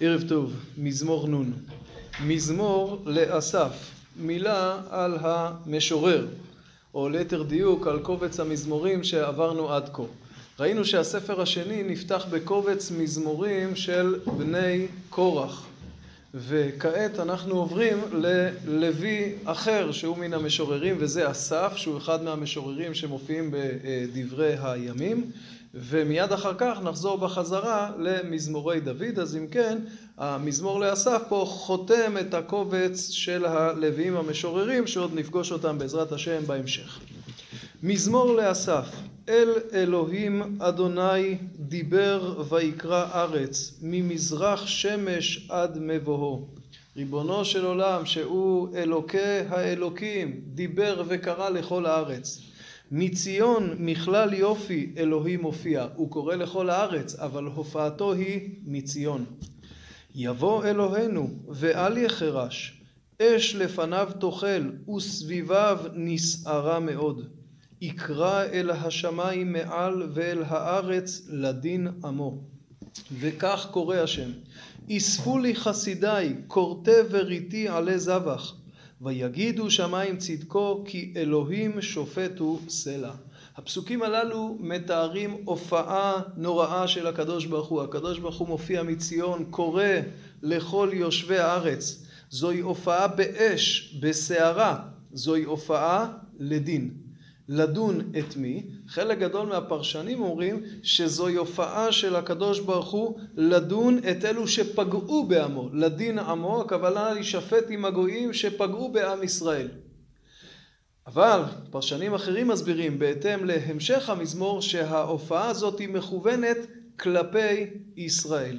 ערב טוב, מזמור נ' מזמור לאסף, מילה על המשורר, או ליתר דיוק על קובץ המזמורים שעברנו עד כה. ראינו שהספר השני נפתח בקובץ מזמורים של בני קורח, וכעת אנחנו עוברים ללוי אחר שהוא מן המשוררים, וזה אסף, שהוא אחד מהמשוררים שמופיעים בדברי הימים, ומיד אחר כך נחזור בחזרה למזמורי דוד. אז אם כן, המזמור לאסף פה חותם את הקובץ של הלוויים המשוררים, שעוד נפגוש אותם בעזרת השם בהמשך. מזמור לאסף: אל אלוהים אדוני דיבר ויקרא ארץ, ממזרח שמש עד מבואו. ריבונו של עולם, שהוא אלוקי האלוקים, דיבר וקרא לכל הארץ. מציון מכלל יופי אלוהים מופיע, הוא קורא לכל הארץ, אבל הופעתו היא מציון. יבוא אלוהינו ואל יחרש, אש לפניו תאכל וסביביו נסערה מאוד. יקרא אל השמיים מעל ואל הארץ לדין עמו. וכך קורא השם, אספו לי חסידיי, כורתי וריתי עלי זבח. ויגידו שמיים צדקו כי אלוהים שופט הוא סלע. הפסוקים הללו מתארים הופעה נוראה של הקדוש ברוך הוא. הקדוש ברוך הוא מופיע מציון, קורא לכל יושבי הארץ. זוהי הופעה באש, בסערה. זוהי הופעה לדין. לדון את מי? חלק גדול מהפרשנים אומרים שזוהי הופעה של הקדוש ברוך הוא לדון את אלו שפגעו בעמו. לדין עמו, הכוונה להישפט עם הגויים שפגעו בעם ישראל. אבל פרשנים אחרים מסבירים בהתאם להמשך המזמור שההופעה הזאת היא מכוונת כלפי ישראל.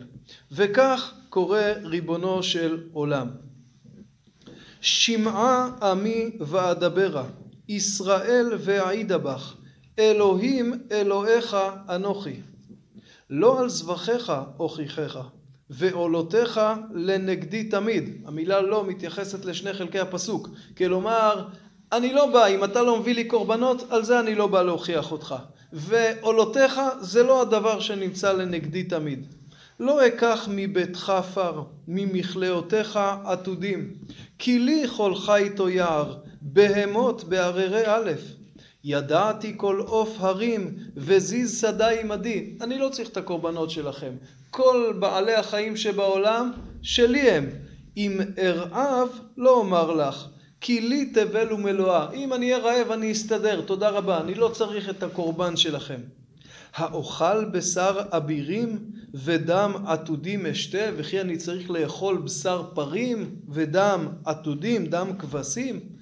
וכך קורא ריבונו של עולם. שמעה עמי ואדברה ישראל ואעידה בך, אלוהים אלוהיך אנוכי. לא על זבחיך אוכיחך, ועולותיך לנגדי תמיד. המילה לא מתייחסת לשני חלקי הפסוק. כלומר, אני לא בא, אם אתה לא מביא לי קורבנות, על זה אני לא בא להוכיח אותך. ועולותיך זה לא הדבר שנמצא לנגדי תמיד. לא אקח מביתך פר, ממכלאותיך עתודים. כי לי כל חיתו יער, בהמות בהררי א', ידעתי כל עוף הרים וזיז שדה עמדי. אני לא צריך את הקורבנות שלכם. כל בעלי החיים שבעולם שלי הם. אם ארעב לא אומר לך, כי לי תבל ומלואה. אם אני אהיה רעב אני אסתדר, תודה רבה, אני לא צריך את הקורבן שלכם. האוכל בשר אבירים ודם עתודים אשתה, וכי אני צריך לאכול בשר פרים ודם עתודים, דם כבשים?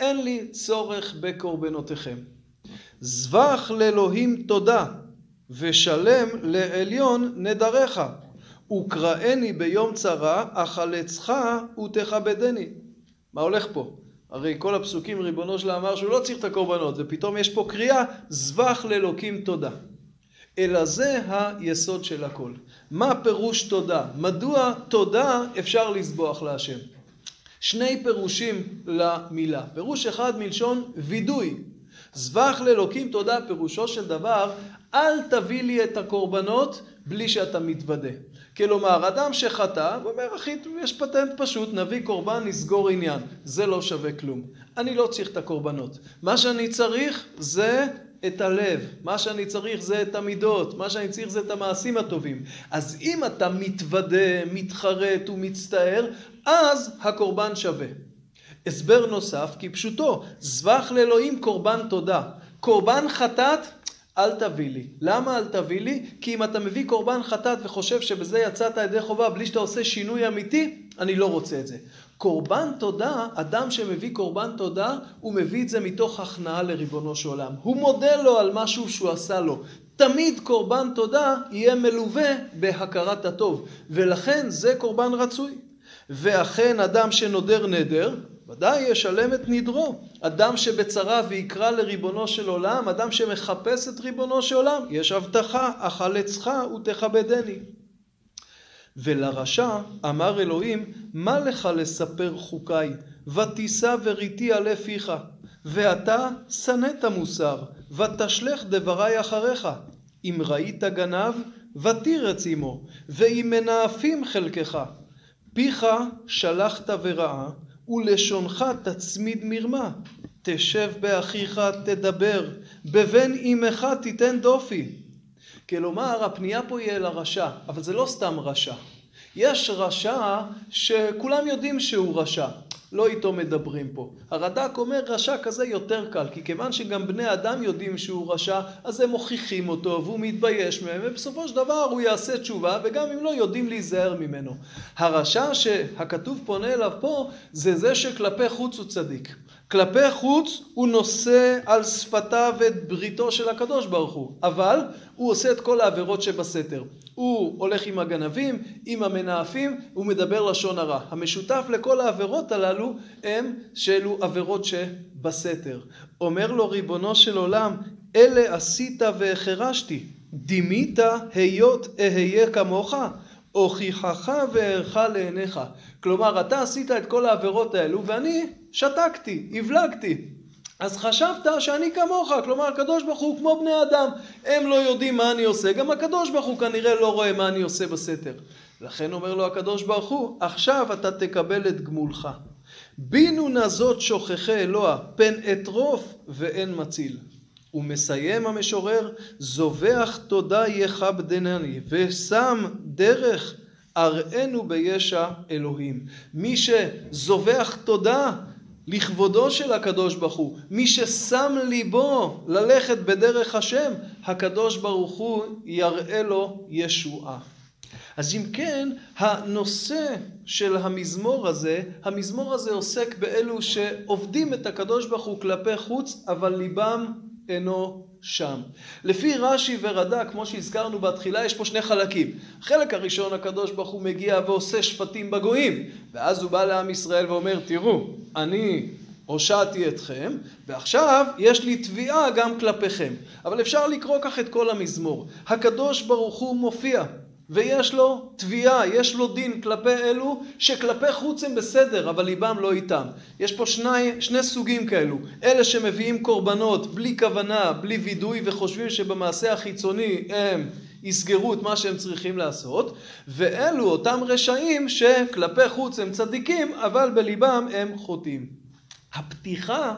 אין לי צורך בקורבנותיכם. זבח לאלוהים תודה, ושלם לעליון נדריך. וקראני ביום צרה, אחלצך ותכבדני. מה הולך פה? הרי כל הפסוקים ריבונו שלה אמר שהוא לא צריך את הקורבנות, ופתאום יש פה קריאה, זבח לאלוקים תודה. אלא זה היסוד של הכל. מה פירוש תודה? מדוע תודה אפשר לסבוח להשם? שני פירושים למילה. פירוש אחד מלשון וידוי. זבח לאלוקים תודה פירושו של דבר אל תביא לי את הקורבנות בלי שאתה מתוודה. כלומר אדם שחטא הוא אומר אחי יש פטנט פשוט נביא קורבן נסגור עניין זה לא שווה כלום אני לא צריך את הקורבנות מה שאני צריך זה את הלב, מה שאני צריך זה את המידות, מה שאני צריך זה את המעשים הטובים. אז אם אתה מתוודה, מתחרט ומצטער, אז הקורבן שווה. הסבר נוסף, כי פשוטו, זבח לאלוהים קורבן תודה. קורבן חטאת, אל תביא לי. למה אל תביא לי? כי אם אתה מביא קורבן חטאת וחושב שבזה יצאת ידי חובה בלי שאתה עושה שינוי אמיתי, אני לא רוצה את זה. קורבן תודה, אדם שמביא קורבן תודה, הוא מביא את זה מתוך הכנעה לריבונו של עולם. הוא מודה לו על משהו שהוא עשה לו. תמיד קורבן תודה יהיה מלווה בהכרת הטוב, ולכן זה קורבן רצוי. ואכן אדם שנודר נדר, ודאי ישלם את נדרו. אדם שבצרה ויקרא לריבונו של עולם, אדם שמחפש את ריבונו של עולם, יש הבטחה, אחלצך ותכבדני. ולרשע אמר אלוהים, מה לך לספר חוקיי, ותישא וריתי עלי פיך, ואתה שנאת מוסר, ותשלך דברי אחריך. אם ראית גנב, ותירץ עמו, ואם מנאפים חלקך. פיך שלחת ורעה, ולשונך תצמיד מרמה. תשב באחיך תדבר, בבן אמך תיתן דופי. כלומר, הפנייה פה היא אל הרשע, אבל זה לא סתם רשע. יש רשע שכולם יודעים שהוא רשע. לא איתו מדברים פה. הרד"ק אומר רשע כזה יותר קל, כי כיוון שגם בני אדם יודעים שהוא רשע, אז הם מוכיחים אותו והוא מתבייש מהם, ובסופו של דבר הוא יעשה תשובה, וגם אם לא, יודעים להיזהר ממנו. הרשע שהכתוב פונה אליו פה, זה זה שכלפי חוץ הוא צדיק. כלפי חוץ הוא נושא על שפתיו את בריתו של הקדוש ברוך הוא, אבל הוא עושה את כל העבירות שבסתר. הוא הולך עם הגנבים, עם המנאפים, הוא מדבר לשון הרע. המשותף לכל העבירות הללו הם שאלו עבירות שבסתר. אומר לו ריבונו של עולם, אלה עשית והחרשתי, דימית היות אהיה כמוך, הוכיחך וארך לעיניך. כלומר, אתה עשית את כל העבירות האלו ואני שתקתי, הבלגתי. אז חשבת שאני כמוך, כלומר הקדוש ברוך הוא כמו בני אדם, הם לא יודעים מה אני עושה, גם הקדוש ברוך הוא כנראה לא רואה מה אני עושה בסתר. לכן אומר לו הקדוש ברוך הוא, עכשיו אתה תקבל את גמולך. בינו נזות שוכחי אלוה, פן אטרוף ואין מציל. ומסיים המשורר, זובח תודה יכבדנני, ושם דרך אראנו בישע אלוהים. מי שזובח תודה לכבודו של הקדוש ברוך הוא, מי ששם ליבו ללכת בדרך השם, הקדוש ברוך הוא יראה לו ישועה. אז אם כן, הנושא של המזמור הזה, המזמור הזה עוסק באלו שעובדים את הקדוש ברוך הוא כלפי חוץ, אבל ליבם אינו שם. לפי רש"י ורד"ק, כמו שהזכרנו בתחילה, יש פה שני חלקים. החלק הראשון, הקדוש ברוך הוא מגיע ועושה שפטים בגויים, ואז הוא בא לעם ישראל ואומר, תראו, אני הושעתי אתכם, ועכשיו יש לי תביעה גם כלפיכם. אבל אפשר לקרוא כך את כל המזמור. הקדוש ברוך הוא מופיע. ויש לו תביעה, יש לו דין כלפי אלו שכלפי חוץ הם בסדר, אבל ליבם לא איתם. יש פה שני, שני סוגים כאלו, אלה שמביאים קורבנות בלי כוונה, בלי וידוי, וחושבים שבמעשה החיצוני הם יסגרו את מה שהם צריכים לעשות, ואלו אותם רשעים שכלפי חוץ הם צדיקים, אבל בליבם הם חוטאים. הפתיחה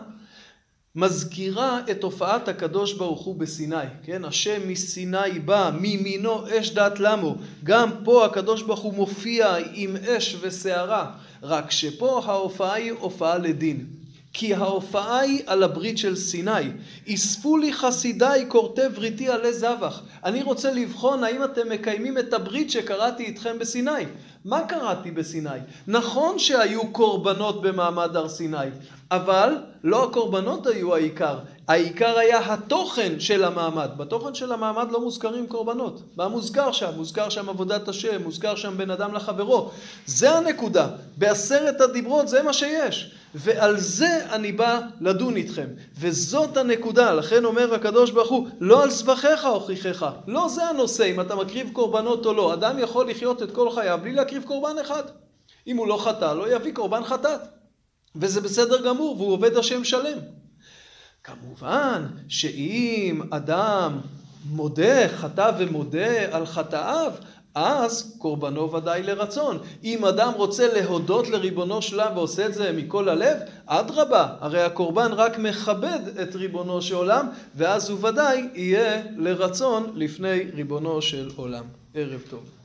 מזכירה את הופעת הקדוש ברוך הוא בסיני, כן? השם מסיני בא, מימינו אש דת למו. גם פה הקדוש ברוך הוא מופיע עם אש וסערה, רק שפה ההופעה היא הופעה לדין. כי ההופעה היא על הברית של סיני. אספו לי חסידיי כורתי בריתי עלי זבח. אני רוצה לבחון האם אתם מקיימים את הברית שקראתי איתכם בסיני. מה קראתי בסיני? נכון שהיו קורבנות במעמד הר סיני, אבל לא הקורבנות היו העיקר, העיקר היה התוכן של המעמד. בתוכן של המעמד לא מוזכרים קורבנות. מה מוזכר שם? מוזכר שם עבודת השם, מוזכר שם בין אדם לחברו. זה הנקודה. בעשרת הדיברות זה מה שיש. ועל זה אני בא לדון איתכם. וזאת הנקודה. לכן אומר הקדוש ברוך הוא, לא על זבחיך הוכיחך. לא זה הנושא, אם אתה מקריב קורבנות או לא. אדם יכול לחיות את כל חייו בלי להקריב קורבן אחד. אם הוא לא חטא, לא יביא קורבן חטאת. וזה בסדר גמור, והוא עובד השם שלם. כמובן שאם אדם מודה, חטא ומודה על חטאיו, אז קורבנו ודאי לרצון. אם אדם רוצה להודות לריבונו של עולם ועושה את זה מכל הלב, אדרבה, הרי הקורבן רק מכבד את ריבונו של עולם, ואז הוא ודאי יהיה לרצון לפני ריבונו של עולם. ערב טוב.